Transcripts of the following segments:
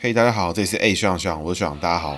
嘿，大家好，这里是 A 学长学长，我是学长，大家好。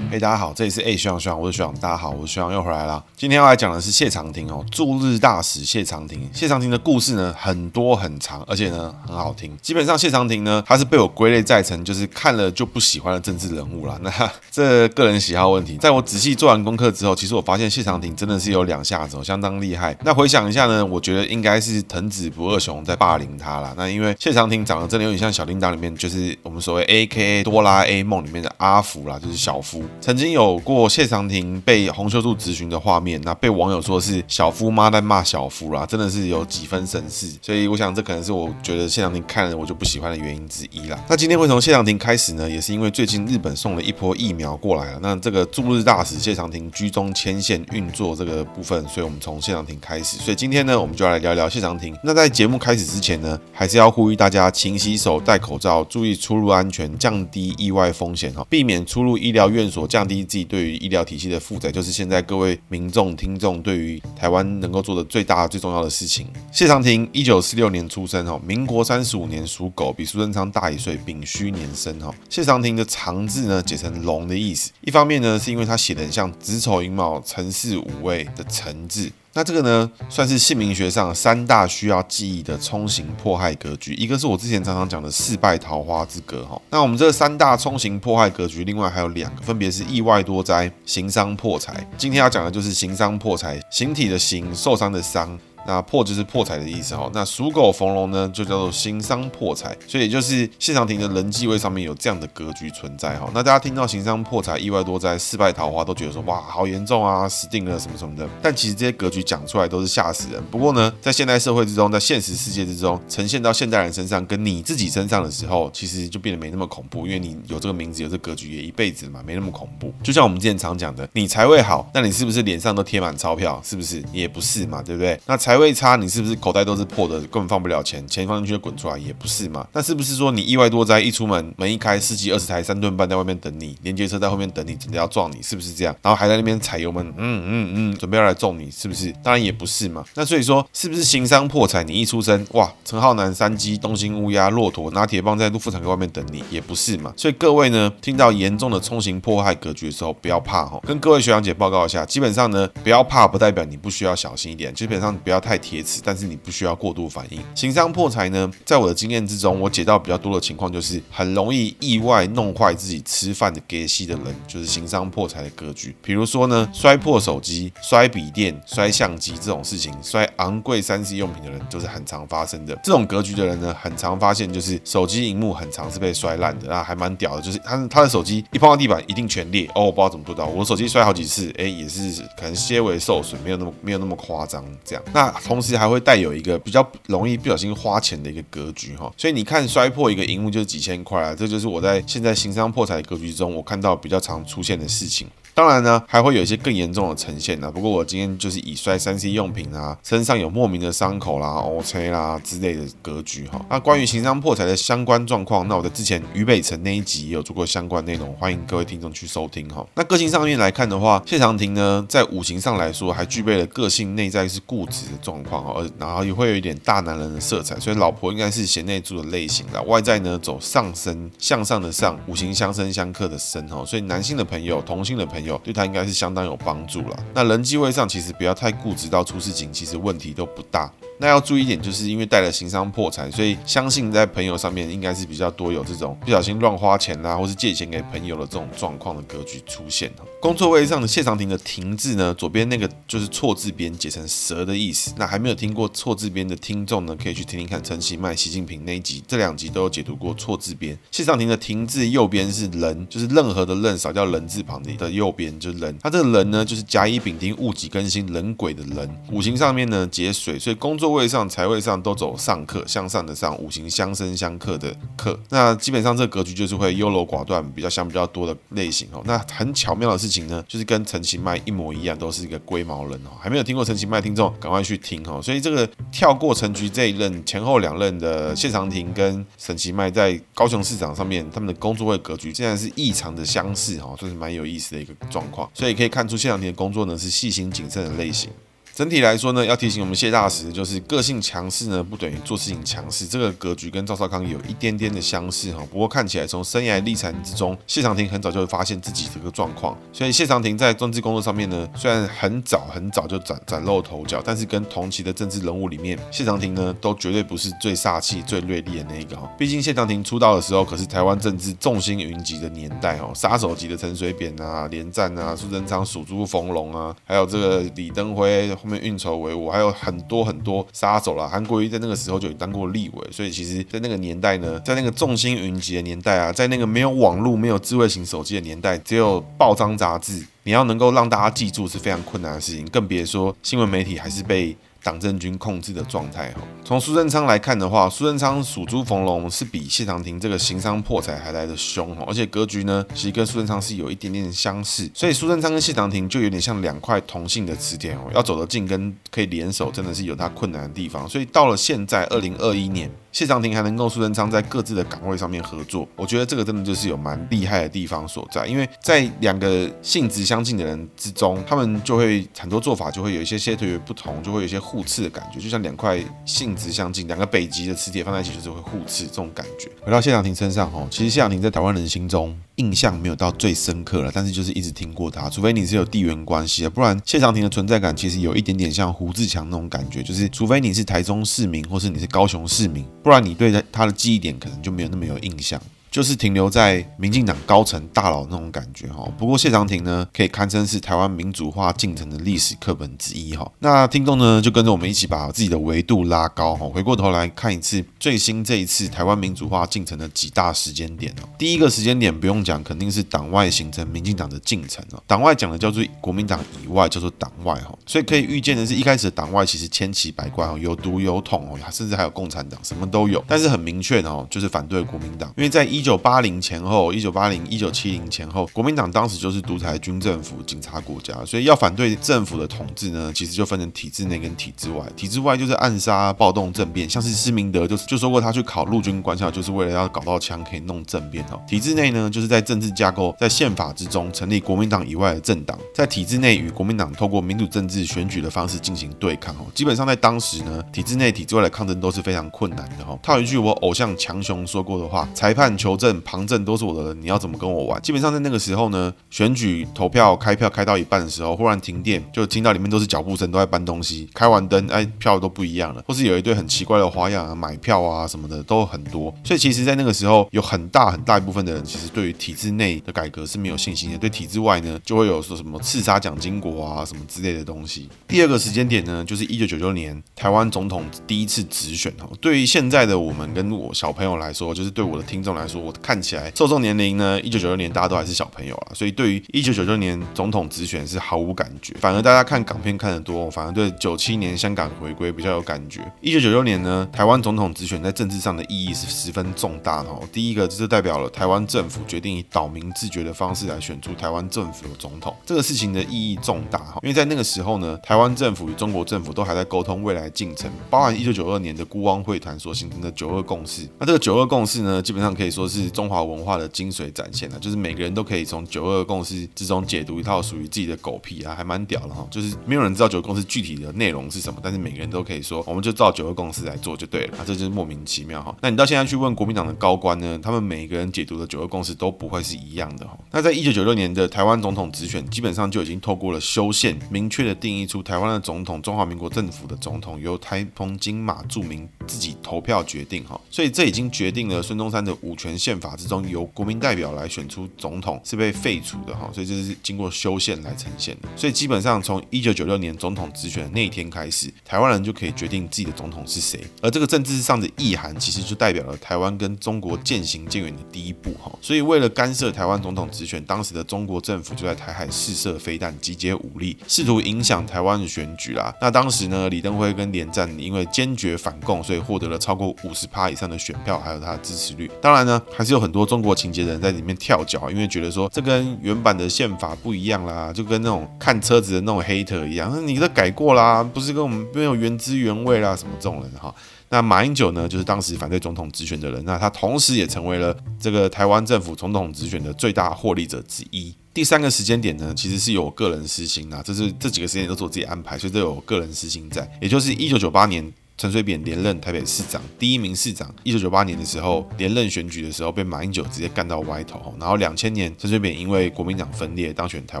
嘿，大家好，这里是 A 学长学长，我是学长，大家好，我是学长又回来了。今天要来讲的是谢长廷哦，驻日大使谢长廷。谢长廷的故事呢很多很长，而且呢很好听。基本上谢长廷呢，他是被我归类在成就是看了就不喜欢的政治人物啦。那 这个人喜好问题，在我仔细做完功课之后，其实我发现谢长廷真的是有两下子，哦相当厉害。那回想一下呢，我觉得应该是藤子不二雄在霸凌他啦。那因为谢长廷长得真的有点像小叮当里面，就是我们所谓 AKA 哆啦 A 梦里面的阿福啦，就是小夫。曾经有过谢长廷被洪秀柱质询的画面，那被网友说是小夫妈在骂小夫啦，真的是有几分神似。所以我想这可能是我觉得谢长廷看了我就不喜欢的原因之一啦。那今天会从谢长廷开始呢，也是因为最近日本送了一波疫苗过来了。那这个驻日大使谢长廷居中牵线运作这个部分，所以我们从谢长廷开始。所以今天呢，我们就来聊聊谢长廷。那在节目开始之前呢，还是要呼吁大家勤洗手、戴口罩，注意出入安全，降低意外风险哈，避免出入医疗院所，降低。自己对于医疗体系的负载，就是现在各位民众听众对于台湾能够做的最大最重要的事情。谢长廷一九四六年出生哈，民国三十五年属狗，比苏贞昌大一岁，丙戌年生哈。谢长廷的长字呢，解成龙的意思，一方面呢是因为他写的很像子丑寅卯辰巳午未的辰字。那这个呢，算是姓名学上三大需要记忆的冲刑破害格局。一个是我之前常常讲的四败桃花之格哈。那我们这三大冲刑破害格局，另外还有两个，分别是意外多灾、行伤破财。今天要讲的就是行伤破财，形体的行，受伤的伤。那破就是破财的意思哈，那属狗逢龙呢，就叫做行伤破财，所以就是谢长廷的人际位上面有这样的格局存在哈。那大家听到行伤破财、意外多灾、四败桃花，都觉得说哇，好严重啊，死定了什么什么的。但其实这些格局讲出来都是吓死人。不过呢，在现代社会之中，在现实世界之中，呈现到现代人身上，跟你自己身上的时候，其实就变得没那么恐怖，因为你有这个名字，有这格局，也一辈子嘛，没那么恐怖。就像我们之前常讲的，你财位好，那你是不是脸上都贴满钞票？是不是？也不是嘛，对不对？那财位差，你是不是口袋都是破的，根本放不了钱，钱放进去就滚出来，也不是嘛？那是不是说你意外多灾，一出门门一开，司机二十台三吨半在外面等你，连接车在后面等你，准备要撞你，是不是这样？然后还在那边踩油门，嗯嗯嗯，准备要来撞你，是不是？当然也不是嘛。那所以说，是不是行商破财？你一出生，哇，陈浩南、山鸡、东兴乌鸦、骆驼拿铁棒在陆妇产科外面等你，也不是嘛。所以各位呢，听到严重的冲刑破害格局的时候，不要怕哈。跟各位学长姐报告一下，基本上呢，不要怕，不代表你不需要小心一点，基本上不要太铁齿。但是你不需要过度反应。刑伤破财呢，在我的经验之中，我解到比较多的情况就是很容易意外弄坏自己吃饭的给息的人，就是刑伤破财的格局。比如说呢，摔破手机、摔笔电、摔相机这种事情，摔昂贵三 C 用品的人，就是很常发生的。这种格局的人呢，很常发现就是手机荧幕很常是被摔烂的啊，还蛮屌的。就是他他的手机一碰到地板一定全裂哦，我不知道怎么做到。我手机摔好几次，哎，也是可能些微受损，没有那么没有那么夸张这样。那同时还会带有一个比较容易不小心花钱的一个格局哈，所以你看摔破一个荧幕就是几千块啊，这就是我在现在行商破财的格局中，我看到比较常出现的事情。当然呢，还会有一些更严重的呈现呢。不过我今天就是以摔三 C 用品啊，身上有莫名的伤口啦、OK 啦之类的格局哈。那关于刑伤破财的相关状况，那我在之前于北辰那一集也有做过相关内容，欢迎各位听众去收听哈。那个性上面来看的话，谢长廷呢，在五行上来说，还具备了个性内在是固执的状况哦，而然后也会有一点大男人的色彩，所以老婆应该是贤内助的类型的。外在呢，走上升向上的上，五行相生相克的生哈，所以男性的朋友、同性的朋友。对他应该是相当有帮助了。那人际位上其实不要太固执，到出事情其实问题都不大。那要注意一点，就是因为带了刑伤破财，所以相信在朋友上面应该是比较多有这种不小心乱花钱啦，或是借钱给朋友的这种状况的格局出现。工作位上的谢长廷的廷字呢，左边那个就是错字边，解成蛇的意思。那还没有听过错字边的听众呢，可以去听听看陈其迈、习近平那一集，这两集都有解读过错字边。谢长廷的廷字右边是人，就是任何的任少掉人字旁的的右边就是人。他这个人呢，就是甲乙丙丁戊己庚辛壬癸的人。五行上面呢解水，所以工作。位上财位上都走上克，向上的上，五行相生相克的克，那基本上这个格局就是会优柔寡断，比较想比较多的类型哦。那很巧妙的事情呢，就是跟陈其迈一模一样，都是一个龟毛人哦。还没有听过陈其迈听众，赶快去听哦。所以这个跳过陈局这一任，前后两任的谢长廷跟陈其迈在高雄市场上面，他们的工作位格局竟然是异常的相似哦，这是蛮有意思的一个状况。所以可以看出谢长廷的工作呢是细心谨慎的类型。整体来说呢，要提醒我们谢大使，就是个性强势呢，不等于做事情强势。这个格局跟赵少康有一点点的相似哈。不过看起来从生涯历程之中，谢长廷很早就会发现自己这个状况，所以谢长廷在政治工作上面呢，虽然很早很早就崭崭露头角，但是跟同期的政治人物里面，谢长廷呢都绝对不是最煞气、最锐利的那一个哈。毕竟谢长廷出道的时候可是台湾政治众星云集的年代哦，杀手级的陈水扁啊、连战啊、苏贞昌、鼠猪逢龙啊，还有这个李登辉面运筹帷幄，还有很多很多杀手啦。韩国瑜在那个时候就已当过立委，所以其实在那个年代呢，在那个众星云集的年代啊，在那个没有网络、没有智慧型手机的年代，只有报章杂志，你要能够让大家记住是非常困难的事情，更别说新闻媒体还是被。党政军控制的状态哈，从苏贞昌来看的话，苏贞昌鼠猪逢龙是比谢长廷这个行商破财还来得凶哈，而且格局呢，其实跟苏贞昌是有一点点相似，所以苏贞昌跟谢长廷就有点像两块同性的磁铁哦，要走得近跟可以联手，真的是有它困难的地方，所以到了现在二零二一年。谢长廷还能够苏贞昌在各自的岗位上面合作，我觉得这个真的就是有蛮厉害的地方所在。因为在两个性质相近的人之中，他们就会很多做法就会有一些些特别不同，就会有一些互斥的感觉，就像两块性质相近、两个北极的磁铁放在一起，就是会互斥这种感觉。回到谢长廷身上哦，其实谢长廷在台湾人心中印象没有到最深刻了，但是就是一直听过他，除非你是有地缘关系的，不然谢长廷的存在感其实有一点点像胡志强那种感觉，就是除非你是台中市民，或是你是高雄市民。不然你对他的记忆点可能就没有那么有印象。就是停留在民进党高层大佬那种感觉哈。不过谢长廷呢，可以堪称是台湾民主化进程的历史课本之一哈。那听众呢，就跟着我们一起把自己的维度拉高哈，回过头来看一次最新这一次台湾民主化进程的几大时间点哦。第一个时间点不用讲，肯定是党外形成民进党的进程哦。党外讲的叫做国民党以外叫做党外哈，所以可以预见的是一开始的党外其实千奇百怪哦，有独有统哦，甚至还有共产党，什么都有。但是很明确的哦，就是反对国民党，因为在一。一九八零前后，一九八零一九七零前后，国民党当时就是独裁军政府、警察国家，所以要反对政府的统治呢，其实就分成体制内跟体制外。体制外就是暗杀、暴动、政变，像是施明德就就说过，他去考陆军官校，就是为了要搞到枪可以弄政变哦。体制内呢，就是在政治架构、在宪法之中成立国民党以外的政党，在体制内与国民党透过民主政治选举的方式进行对抗哦。基本上在当时呢，体制内、体制外的抗争都是非常困难的哦。套一句我偶像强雄说过的话：裁判求。求证旁证都是我的人，你要怎么跟我玩？基本上在那个时候呢，选举投票开票开到一半的时候，忽然停电，就听到里面都是脚步声，都在搬东西。开完灯，哎，票都不一样了，或是有一堆很奇怪的花样啊，买票啊什么的都很多。所以其实，在那个时候，有很大很大一部分的人，其实对于体制内的改革是没有信心的。对体制外呢，就会有说什么刺杀蒋经国啊什么之类的东西。第二个时间点呢，就是一九九九年台湾总统第一次直选哈。对于现在的我们跟我小朋友来说，就是对我的听众来说。我看起来受众年龄呢，一九九六年大家都还是小朋友啊，所以对于一九九六年总统直选是毫无感觉，反而大家看港片看得多，反而对九七年香港回归比较有感觉。一九九六年呢，台湾总统直选在政治上的意义是十分重大哦。第一个就是代表了台湾政府决定以岛民自决的方式来选出台湾政府的总统，这个事情的意义重大哈，因为在那个时候呢，台湾政府与中国政府都还在沟通未来进程，包含一九九二年的孤汪会谈所形成的九二共识。那这个九二共识呢，基本上可以说。是中华文化的精髓展现了，就是每个人都可以从九二共识之中解读一套属于自己的狗屁啊，还蛮屌的哈。就是没有人知道九二共识具体的内容是什么，但是每个人都可以说，我们就照九二共识来做就对了啊，这就是莫名其妙哈。那你到现在去问国民党的高官呢，他们每个人解读的九二共识都不会是一样的哈。那在一九九六年的台湾总统直选，基本上就已经透过了修宪，明确的定义出台湾的总统，中华民国政府的总统由台澎金马著名自己投票决定哈。所以这已经决定了孙中山的五权宪法之中。由国民代表来选出总统是被废除的哈，所以这是经过修宪来呈现的。所以基本上从一九九六年总统直选的那一天开始，台湾人就可以决定自己的总统是谁。而这个政治上的意涵，其实就代表了台湾跟中国渐行渐远的第一步哈。所以为了干涉台湾总统直选，当时的中国政府就在台海试射飞弹，集结武力，试图影响台湾的选举啦。那当时呢，李登辉跟连战因为坚决反共，所以获得了超过五十趴以上的选票，还有他的支持率。当然呢，还是有很多中国。情节的人在里面跳脚，因为觉得说这跟原版的宪法不一样啦，就跟那种看车子的那种黑特一样，那你都改过啦，不是跟我们没有原汁原味啦，什么这种人哈。那马英九呢，就是当时反对总统直选的人，那他同时也成为了这个台湾政府总统直选的最大获利者之一。第三个时间点呢，其实是有个人私心啊，这是这几个时间点都是我自己安排，所以都有个人私心在，也就是一九九八年。陈水扁连任台北市长，第一名市长。一九九八年的时候，连任选举的时候被马英九直接干到歪头。然后两千年，陈水扁因为国民党分裂当选台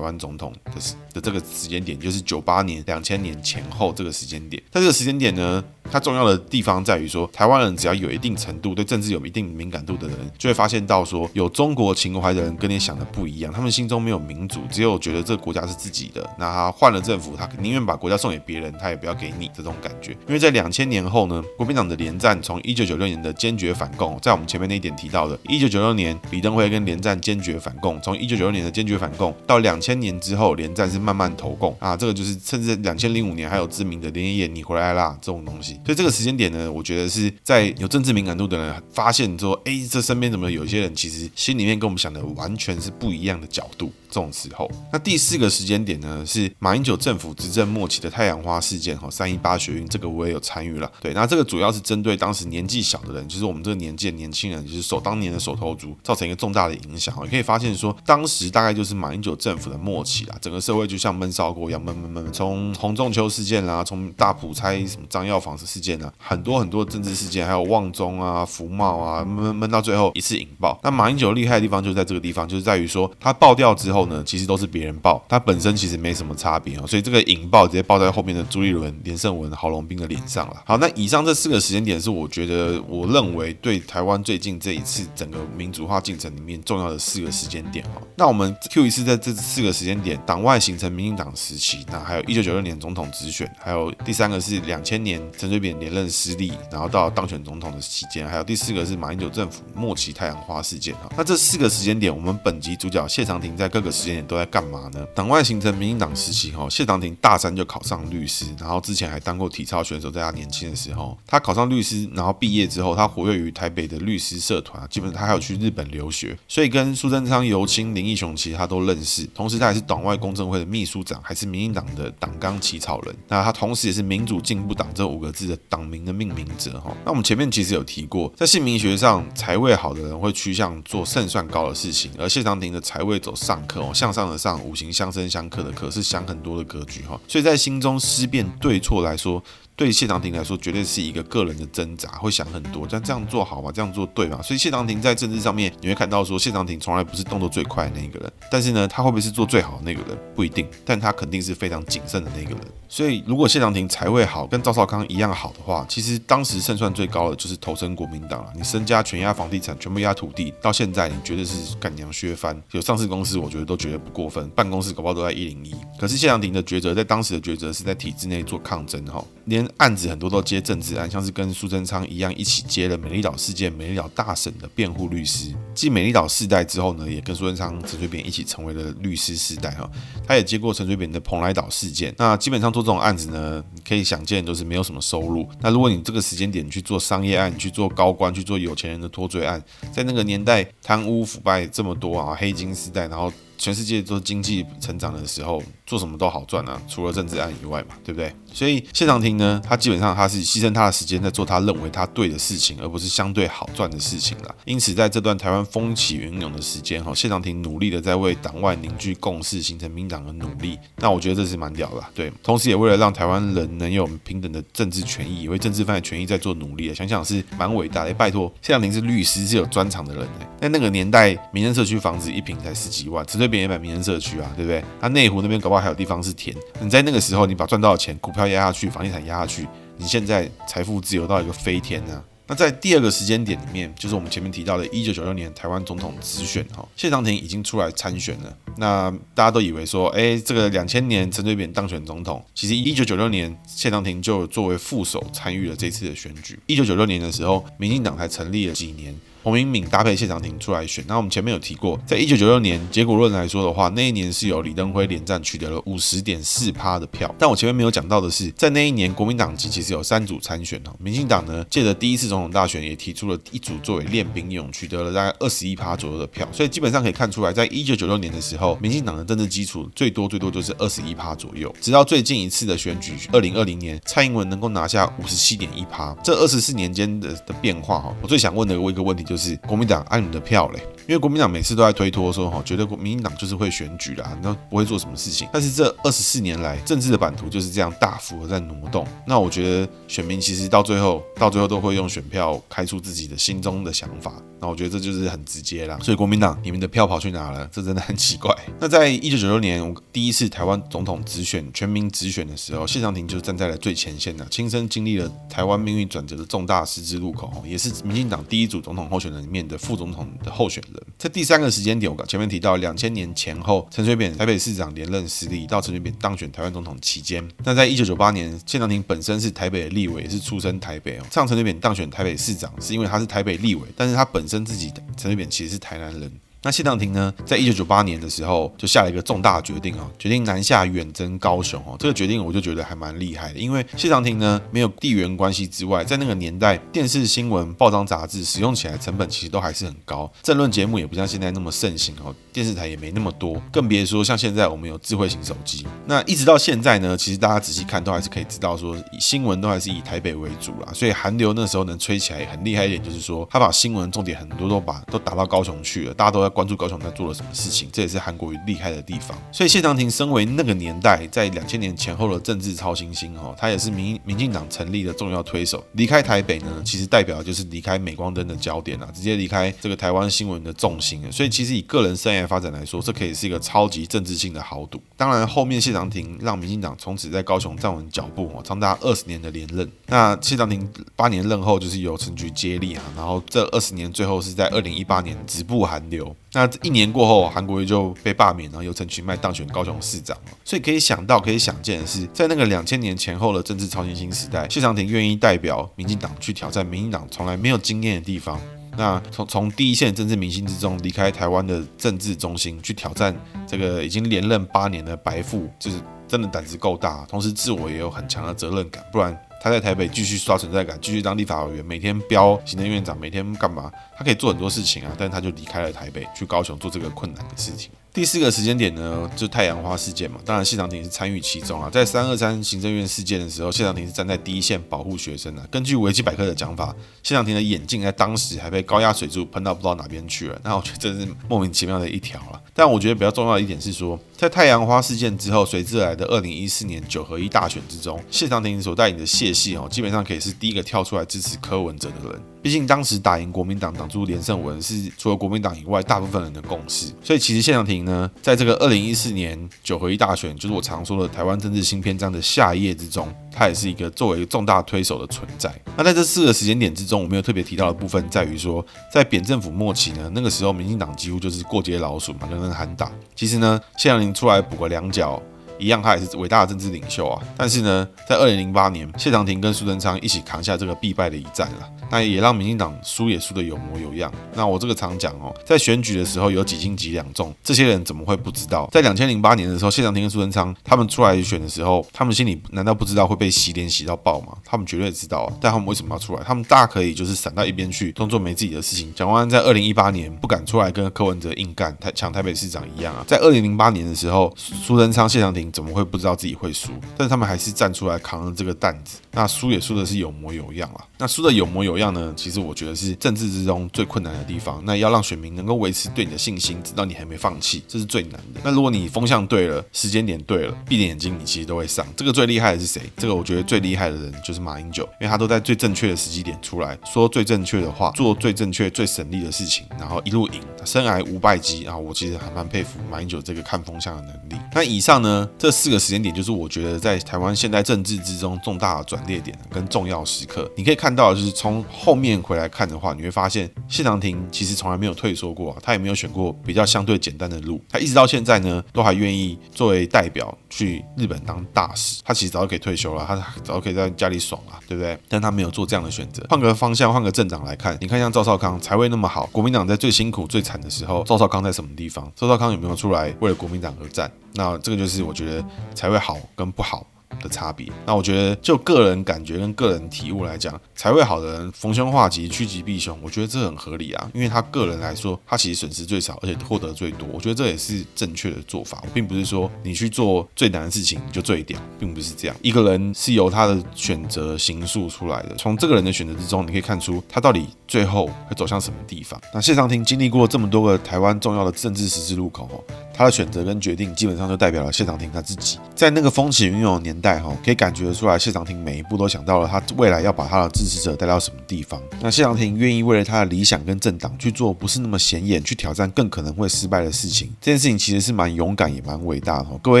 湾总统的的这个时间点，就是九八年、两千年前后这个时间点。在这个时间点呢，它重要的地方在于说，台湾人只要有一定程度对政治有一定敏感度的人，就会发现到说，有中国情怀的人跟你想的不一样，他们心中没有民主，只有觉得这个国家是自己的。那他换了政府，他宁愿把国家送给别人，他也不要给你这种感觉。因为在两千年后呢，国民党的连战从一九九六年的坚决反共，在我们前面那一点提到的，一九九六年李登辉跟连战坚决反共，从一九九六年的坚决反共到两千年之后，连战是慢慢投共啊，这个就是甚至两千零五年还有知名的连爷爷你回来啦这种东西。所以这个时间点呢，我觉得是在有政治敏感度的人发现说，哎，这身边怎么有些人其实心里面跟我们想的完全是不一样的角度。这种时候，那第四个时间点呢，是马英九政府执政末期的太阳花事件哈，三一八学运，这个我也有参与了。对，那这个主要是针对当时年纪小的人，就是我们这个年纪的年轻人，就是首当年的手头族，造成一个重大的影响。你可以发现说，当时大概就是马英九政府的末期啦，整个社会就像闷烧锅一样闷闷闷。从洪仲秋事件啦，从大埔拆什么张药房的事件啊，很多很多政治事件，还有旺中啊、福茂啊，闷闷到最后一次引爆。那马英九厉害的地方就在这个地方，就是在于说他爆掉之后。后呢，其实都是别人爆，他本身其实没什么差别哦，所以这个引爆直接爆在后面的朱立伦、连胜文、郝龙斌的脸上了。好，那以上这四个时间点是我觉得我认为对台湾最近这一次整个民主化进程里面重要的四个时间点哦。那我们 Q 一次在这四个时间点，党外形成民进党时期，那还有一九九六年总统直选，还有第三个是两千年陈水扁连任失利，然后到当选总统的期间，还有第四个是马英九政府末期太阳花事件哈。那这四个时间点，我们本集主角谢长廷在各个。时间点都在干嘛呢？党外形成民进党时期，哈，谢长廷大三就考上律师，然后之前还当过体操选手。在他年轻的时候，他考上律师，然后毕业之后，他活跃于台北的律师社团，基本上他还有去日本留学，所以跟苏贞昌、尤青、林义雄其实他都认识。同时，他也是党外公正会的秘书长，还是民进党的党纲起草人。那他同时也是民主进步党这五个字的党名的命名者，哈。那我们前面其实有提过，在姓名学上，财位好的人会趋向做胜算高的事情，而谢长廷的财位走上克。向上的上，五行相生相克的克，是想很多的格局哈，所以在心中思辨对错来说。对谢长廷来说，绝对是一个个人的挣扎，会想很多，但这样做好吗？这样做对吗？所以谢长廷在政治上面，你会看到说，谢长廷从来不是动作最快的那一个人，但是呢，他会不会是做最好的那个人？不一定，但他肯定是非常谨慎的那个人。所以，如果谢长廷财位好，跟赵少康一样好的话，其实当时胜算最高的就是投身国民党了。你身家全压房地产，全部压土地，到现在你绝对是干娘削翻。有上市公司，我觉得都觉得不过分，办公室搞不好都在一零一。可是谢长廷的抉择，在当时的抉择是在体制内做抗争哈，连案子很多都。接政治案，像是跟苏贞昌一样，一起接了美丽岛事件、美丽岛大审的辩护律师。继美丽岛世代之后呢，也跟苏贞昌、陈水扁一起成为了律师世代哈。他也接过陈水扁的蓬莱岛事件。那基本上做这种案子呢，可以想见都是没有什么收入。那如果你这个时间点去做商业案、去做高官、去做有钱人的脱罪案，在那个年代贪污腐败这么多啊，黑金时代，然后。全世界都经济成长的时候，做什么都好赚啊，除了政治案以外嘛，对不对？所以谢长廷呢，他基本上他是牺牲他的时间在做他认为他对的事情，而不是相对好赚的事情啦。因此，在这段台湾风起云涌的时间，哈，谢长廷努力的在为党外凝聚共识，形成民党的努力。那我觉得这是蛮屌的，对。同时，也为了让台湾人能有平等的政治权益，为政治犯的权益在做努力。想想是蛮伟大的。拜托，谢长廷是律师，是有专长的人哎。在那个年代，民生社区房子一平才十几万，边也买民生社区啊，对不对？那内湖那边搞不好还有地方是田。你在那个时候，你把赚到的钱，股票压下去，房地产压下去，你现在财富自由到一个飞天啊！那在第二个时间点里面，就是我们前面提到的1996年台湾总统直选哈，谢长廷已经出来参选了。那大家都以为说，哎，这个两千年陈水扁当选总统，其实1996年谢长廷就作为副手参与了这次的选举。1996年的时候，民进党才成立了几年。洪明敏搭配谢长廷出来选，那我们前面有提过，在一九九六年结果论来说的话，那一年是由李登辉连战取得了五十点四趴的票。但我前面没有讲到的是，在那一年国民党籍其实有三组参选哦，民进党呢借着第一次总统大选也提出了一组作为练兵用，取得了大概二十一趴左右的票。所以基本上可以看出来，在一九九六年的时候，民进党的政治基础最多最多就是二十一趴左右。直到最近一次的选举，二零二零年蔡英文能够拿下五十七点一趴，这二十四年间的的变化哈，我最想问的一个问题就是。国民党按你的票嘞。因为国民党每次都在推脱说，哈，觉得国民进党就是会选举啦，那不会做什么事情。但是这二十四年来，政治的版图就是这样大幅的在挪动。那我觉得选民其实到最后，到最后都会用选票开出自己的心中的想法。那我觉得这就是很直接啦。所以国民党，你们的票跑去哪了？这真的很奇怪。那在一九九六年，我第一次台湾总统直选、全民直选的时候，谢长廷就站在了最前线呢，亲身经历了台湾命运转折的重大十字路口，也是民进党第一组总统候选人里面的副总统的候选人。在第三个时间点，我前面提到两千年前后，陈水扁台北市长连任失利，到陈水扁当选台湾总统期间，那在一九九八年，谢长廷本身是台北的立委，也是出身台北哦。上陈水扁当选台北市长，是因为他是台北立委，但是他本身自己陈水扁其实是台南人。那谢长廷呢，在一九九八年的时候就下了一个重大决定啊，决定南下远征高雄哦。这个决定我就觉得还蛮厉害的，因为谢长廷呢没有地缘关系之外，在那个年代，电视新闻、报章杂志使用起来成本其实都还是很高，政论节目也不像现在那么盛行哦，电视台也没那么多，更别说像现在我们有智慧型手机。那一直到现在呢，其实大家仔细看都还是可以知道说，新闻都还是以台北为主啦。所以韩流那时候能吹起来很厉害一点，就是说他把新闻重点很多都把都打到高雄去了，大家都在。关注高雄在做了什么事情，这也是韩国瑜厉害的地方。所以谢长廷身为那个年代在两千年前后的政治超新星哈，他也是民民进党成立的重要推手。离开台北呢，其实代表的就是离开镁光灯的焦点啊，直接离开这个台湾新闻的重心。所以其实以个人生涯发展来说，这可以是一个超级政治性的豪赌。当然后面谢长廷让民进党从此在高雄站稳脚步哦，长达二十年的连任。那谢长廷八年任后就是由陈菊接力啊，然后这二十年最后是在二零一八年止步韩流。那一年过后，韩国瑜就被罢免，然后由陈其迈当选高雄市长。所以可以想到，可以想见的是，在那个两千年前后的政治超新星时代，谢长廷愿意代表民进党去挑战民进党从来没有经验的地方。那从从第一线政治明星之中离开台湾的政治中心，去挑战这个已经连任八年的白富，就是真的胆子够大，同时自我也有很强的责任感，不然。他在台北继续刷存在感，继续当立法委员，每天飙行政院长，每天干嘛？他可以做很多事情啊，但是他就离开了台北，去高雄做这个困难的事情。第四个时间点呢，就太阳花事件嘛，当然谢长廷是参与其中啊。在三二三行政院事件的时候，谢长廷是站在第一线保护学生的啊。根据维基百科的讲法，谢长廷的眼镜在当时还被高压水柱喷到不知道哪边去了。那我觉得这是莫名其妙的一条了。但我觉得比较重要的一点是说，在太阳花事件之后，随之而来的二零一四年九合一大选之中，谢长廷所带领的谢系哦，基本上可以是第一个跳出来支持柯文哲的人。毕竟当时打赢国民党，挡住连胜文是除了国民党以外大部分人的共识。所以其实谢长廷呢，在这个二零一四年九合一大选，就是我常说的台湾政治新篇章的下一页之中，他也是一个作为重大推手的存在。那在这四个时间点之中，我没有特别提到的部分在于说，在扁政府末期呢，那个时候民进党几乎就是过街老鼠嘛，人人喊打。其实呢，谢长廷出来补个两脚。一样，他也是伟大的政治领袖啊。但是呢，在二零零八年，谢长廷跟苏贞昌一起扛下这个必败的一战了。那也让民进党输也输得有模有样。那我这个常讲哦，在选举的时候有几斤几两重，这些人怎么会不知道？在两千零八年的时候，谢长廷跟苏贞昌他们出来选的时候，他们心里难道不知道会被洗脸洗到爆吗？他们绝对知道啊。但他们为什么要出来？他们大可以就是闪到一边去，当做没自己的事情。蒋万安在二零一八年不敢出来跟柯文哲硬干，台抢台北市长一样啊。在二零零八年的时候，苏贞昌、谢长廷怎么会不知道自己会输？但是他们还是站出来扛了这个担子。那输也输的是有模有样啊。那输的有模有样呢？其实我觉得是政治之中最困难的地方。那要让选民能够维持对你的信心，直到你还没放弃，这是最难的。那如果你风向对了，时间点对了，闭着眼睛你其实都会上。这个最厉害的是谁？这个我觉得最厉害的人就是马英九，因为他都在最正确的时机点出来说最正确的话，做最正确、最省力的事情，然后一路赢，生涯无败绩。啊我其实还蛮佩服马英九这个看风向的能力。那以上呢，这四个时间点就是我觉得在台湾现代政治之中重大的转捩点跟重要时刻。你可以看到，就是从后面回来看的话，你会发现谢长廷其实从来没有退缩过，他也没有选过比较相对简单的路，他一直到现在呢，都还愿意作为代表去日本当大使。他其实早就可以退休了，他早可以在家里爽了，对不对？但他没有做这样的选择。换个方向，换个政党来看，你看像赵少康才位那么好，国民党在最辛苦、最惨的时候，赵少康在什么地方？赵少康有没有出来为了国民党而战？那这个就是我觉得才会好跟不好的差别。那我觉得就个人感觉跟个人体悟来讲，财位好的人逢凶化吉，趋吉避凶，我觉得这很合理啊，因为他个人来说，他其实损失最少，而且获得最多。我觉得这也是正确的做法。并不是说你去做最难的事情你就最屌，并不是这样。一个人是由他的选择形塑出来的，从这个人的选择之中，你可以看出他到底最后会走向什么地方。那谢长廷经历过这么多个台湾重要的政治十字路口，他的选择跟决定基本上就代表了谢长廷他自己。在那个风起云涌的年代，哈，可以感觉得出来，谢长廷每一步都想到了他未来要把他的支持者带到什么地方。那谢长廷愿意为了他的理想跟政党去做不是那么显眼，去挑战更可能会失败的事情。这件事情其实是蛮勇敢也蛮伟大的。各位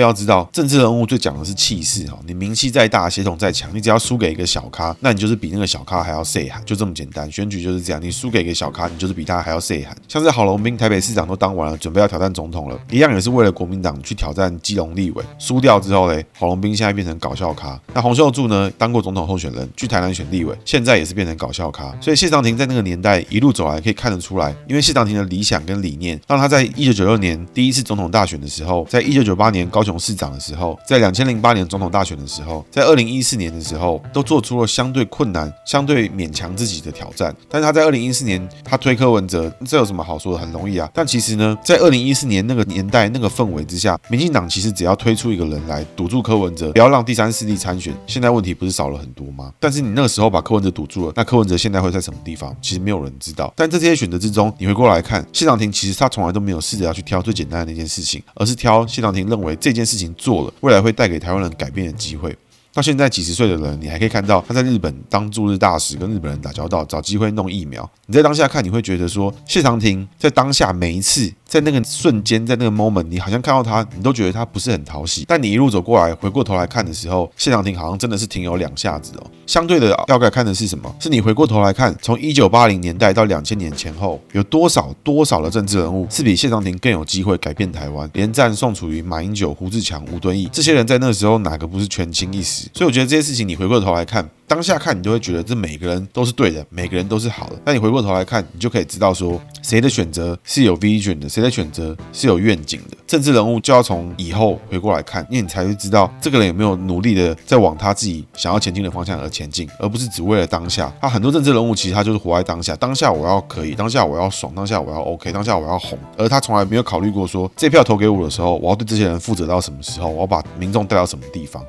要知道，政治人物最讲的是气势哈，你名气再大，血统再强，你只要输给一个小咖，那你就是比那个小咖还要细汉，就这么简单。选举就是这样，你输给一个小咖，你就是比他还要细汉。像是郝龙斌台北市长都当完了，准备要挑战总统了，一样也是为了国民党去挑战基隆立委，输掉之后嘞，郝龙斌现在变成搞笑咖。那洪秀柱呢，当过总统候选人，去台南选立委，现在也是变成搞笑咖。所以谢长廷在那个年代一路走来，可以看得出来，因为谢长廷的理想跟理念，让他在一九九六年第一次总统大选的时候，在一九九八年高雄市长的时候，在两千零八年总统大选的时候，在二零一四年的时候，都做出了相对困难、相对勉强自己的挑战。但是他在二零一四年，他推柯文哲，这有什么好说的？很容易啊。但其实呢，在二零一四年那个年代、在那个氛围之下，民进党其实只要推出一个人来堵住柯文哲，不要让第三势力参选，现在问题不是少了很多吗？但是你那个时候把柯文哲堵住了，那柯文哲现在会在什么地方？其实没有人知道。但在这些选择之中，你回过来看，谢长廷其实他从来都没有试着要去挑最简单的那件事情，而是挑谢长廷认为这件事情做了，未来会带给台湾人改变的机会。到现在几十岁的人，你还可以看到他在日本当驻日大使，跟日本人打交道，找机会弄疫苗。你在当下看，你会觉得说，谢长廷在当下每一次。在那个瞬间，在那个 moment，你好像看到他，你都觉得他不是很讨喜。但你一路走过来，回过头来看的时候，谢长廷好像真的是挺有两下子哦。相对的，要该看的是什么？是你回过头来看，从一九八零年代到两千年前后，有多少多少的政治人物是比谢长廷更有机会改变台湾？连战、宋楚瑜、马英九、胡志强、吴敦义这些人在那个时候哪个不是权倾一时？所以我觉得这些事情，你回过头来看。当下看你就会觉得这每个人都是对的，每个人都是好的。但你回过头来看，你就可以知道说谁的选择是有 vision 的，谁的选择是有愿景的。政治人物就要从以后回过来看，因为你才会知道这个人有没有努力的在往他自己想要前进的方向而前进，而不是只为了当下。他很多政治人物其实他就是活在当下，当下我要可以，当下我要爽，当下我要 OK，当下我要红，而他从来没有考虑过说这票投给我的时候，我要对这些人负责到什么时候，我要把民众带到什么地方。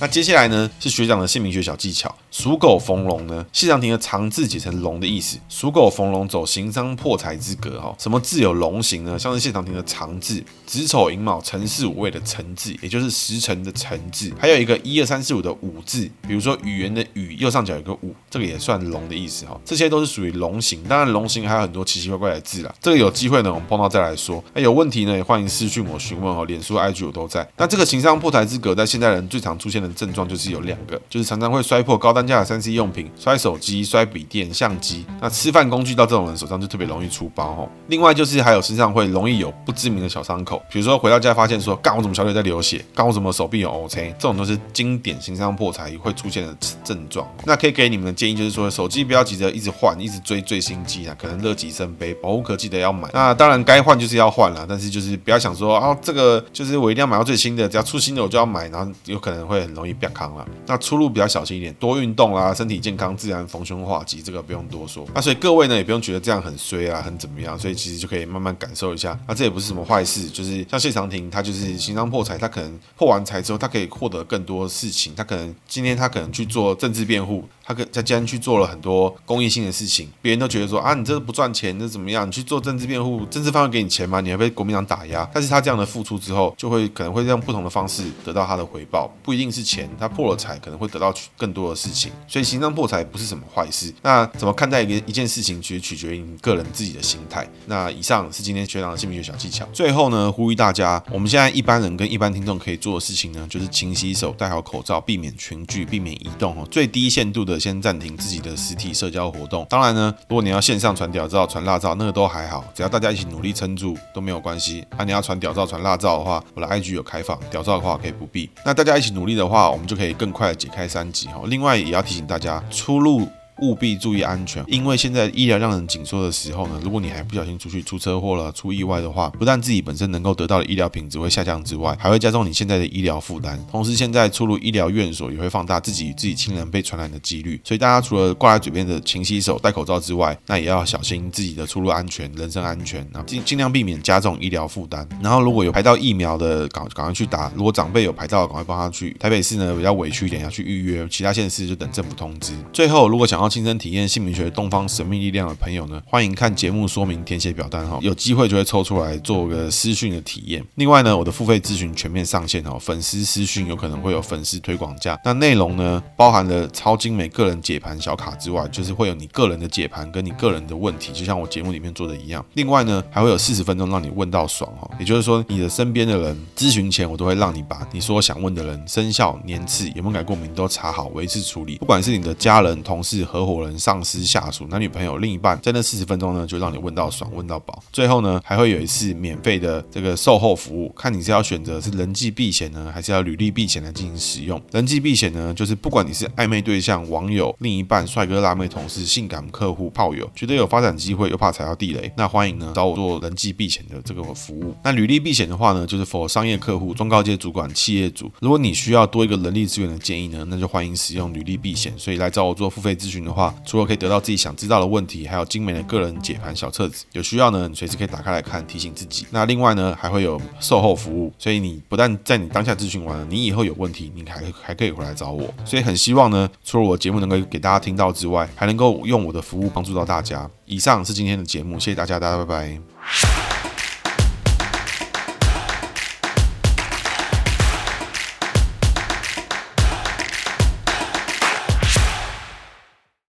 那接下来呢，是学长的姓名学小技巧。属狗逢龙呢，谢长廷的长字解成龙的意思。属狗逢龙走行商破财之格哈。什么字有龙形呢？像是谢长廷的长字，子丑寅卯辰巳午未的辰字，也就是时辰的辰字。还有一个一二三四五的五字，比如说语言的语右上角有个五，这个也算龙的意思哈。这些都是属于龙形。当然龙形还有很多奇奇怪怪的字啦。这个有机会呢，我们碰到再来说。那有问题呢，也欢迎私讯我询问哦。脸书、IG 我都在。那这个行商破财之格，在现代人最常出现的。症状就是有两个，就是常常会摔破高单价的三 C 用品，摔手机、摔笔电、相机。那吃饭工具到这种人手上就特别容易出包吼。另外就是还有身上会容易有不知名的小伤口，比如说回到家发现说，干我怎么小腿在流血，干我怎么手臂有瘀青，这种都是经典行商破财会出现的症状。那可以给你们的建议就是说，手机不要急着一直换，一直追最新机啊，可能乐极生悲，保护壳记得要买。那当然该换就是要换了，但是就是不要想说啊，这个就是我一定要买到最新的，只要出新的我就要买，然后有可能会很容易变康了。那出入比较小心一点，多运动啦，身体健康，自然逢凶化吉，这个不用多说。那所以各位呢，也不用觉得这样很衰啊，很怎么样，所以其实就可以慢慢感受一下。那这也不是什么坏事，就是像谢长廷，他就是行商破财，他可能破完财之后，他可以获得更多事情。他可能今天他可能去做政治辩护。他跟他竟然去做了很多公益性的事情，别人都觉得说啊，你这个不赚钱，这怎么样？你去做政治辩护，政治方会给你钱吗？你还被国民党打压。但是他这样的付出之后，就会可能会用不同的方式得到他的回报，不一定是钱。他破了财，可能会得到更多的事情。所以行商破财不是什么坏事。那怎么看待一个一件事情，其实取决于你个人自己的心态。那以上是今天学长的姓名学小技巧。最后呢，呼吁大家，我们现在一般人跟一般听众可以做的事情呢，就是勤洗手、戴好口罩、避免群聚、避免移动哦，最低限度的。先暂停自己的实体社交活动。当然呢，如果你要线上传屌照、传辣照，那个都还好，只要大家一起努力撑住都没有关系。那、啊、你要传屌照、传辣照的话，我的 IG 有开放，屌照的话可以不必。那大家一起努力的话，我们就可以更快的解开三级哈。另外也要提醒大家，出入务必注意安全，因为现在医疗让人紧缩的时候呢，如果你还不小心出去出车祸了、出意外的话，不但自己本身能够得到的医疗品质会下降之外，还会加重你现在的医疗负担。同时，现在出入医疗院所也会放大自己与自己亲人被传染的几率。所以，大家除了挂在嘴边的勤洗手、戴口罩之外，那也要小心自己的出入安全、人身安全，啊尽尽量避免加重医疗负担。然后，如果有排到疫苗的，赶赶快去打；如果长辈有排到，赶快帮他去。台北市呢比较委屈一点，要去预约；其他县市就等政府通知。最后，如果想要亲身体验姓名学东方神秘力量的朋友呢，欢迎看节目说明，填写表单哈，有机会就会抽出来做个私讯的体验。另外呢，我的付费咨询全面上线哦，粉丝私讯有可能会有粉丝推广价。那内容呢，包含了超精美个人解盘小卡之外，就是会有你个人的解盘跟你个人的问题，就像我节目里面做的一样。另外呢，还会有四十分钟让你问到爽哈，也就是说，你的身边的人咨询前，我都会让你把你所想问的人生肖、年次、有没有改过名都查好，维持处理。不管是你的家人、同事、合伙人、上司、下属、男女朋友、另一半，在那四十分钟呢，就让你问到爽，问到饱。最后呢，还会有一次免费的这个售后服务，看你是要选择是人际避险呢，还是要履历避险来进行使用。人际避险呢，就是不管你是暧昧对象、网友、另一半、帅哥辣妹、同事、性感客户、炮友，觉得有发展机会又怕踩到地雷，那欢迎呢找我做人际避险的这个服务。那履历避险的话呢，就是 for 商业客户、中高阶主管、企业主。如果你需要多一个人力资源的建议呢，那就欢迎使用履历避险。所以来找我做付费咨询的话，除了可以得到自己想知道的问题，还有精美的个人解盘小册子。有需要呢，你随时可以打开来看，提醒自己。那另外呢，还会有售后服务。所以你不但在你当下咨询完了，你以后有问题，你还还可以回来找我。所以很希望呢，除了我节目能够给大家听到之外，还能够用我的服务帮助到大家。以上是今天的节目，谢谢大家，大家拜拜。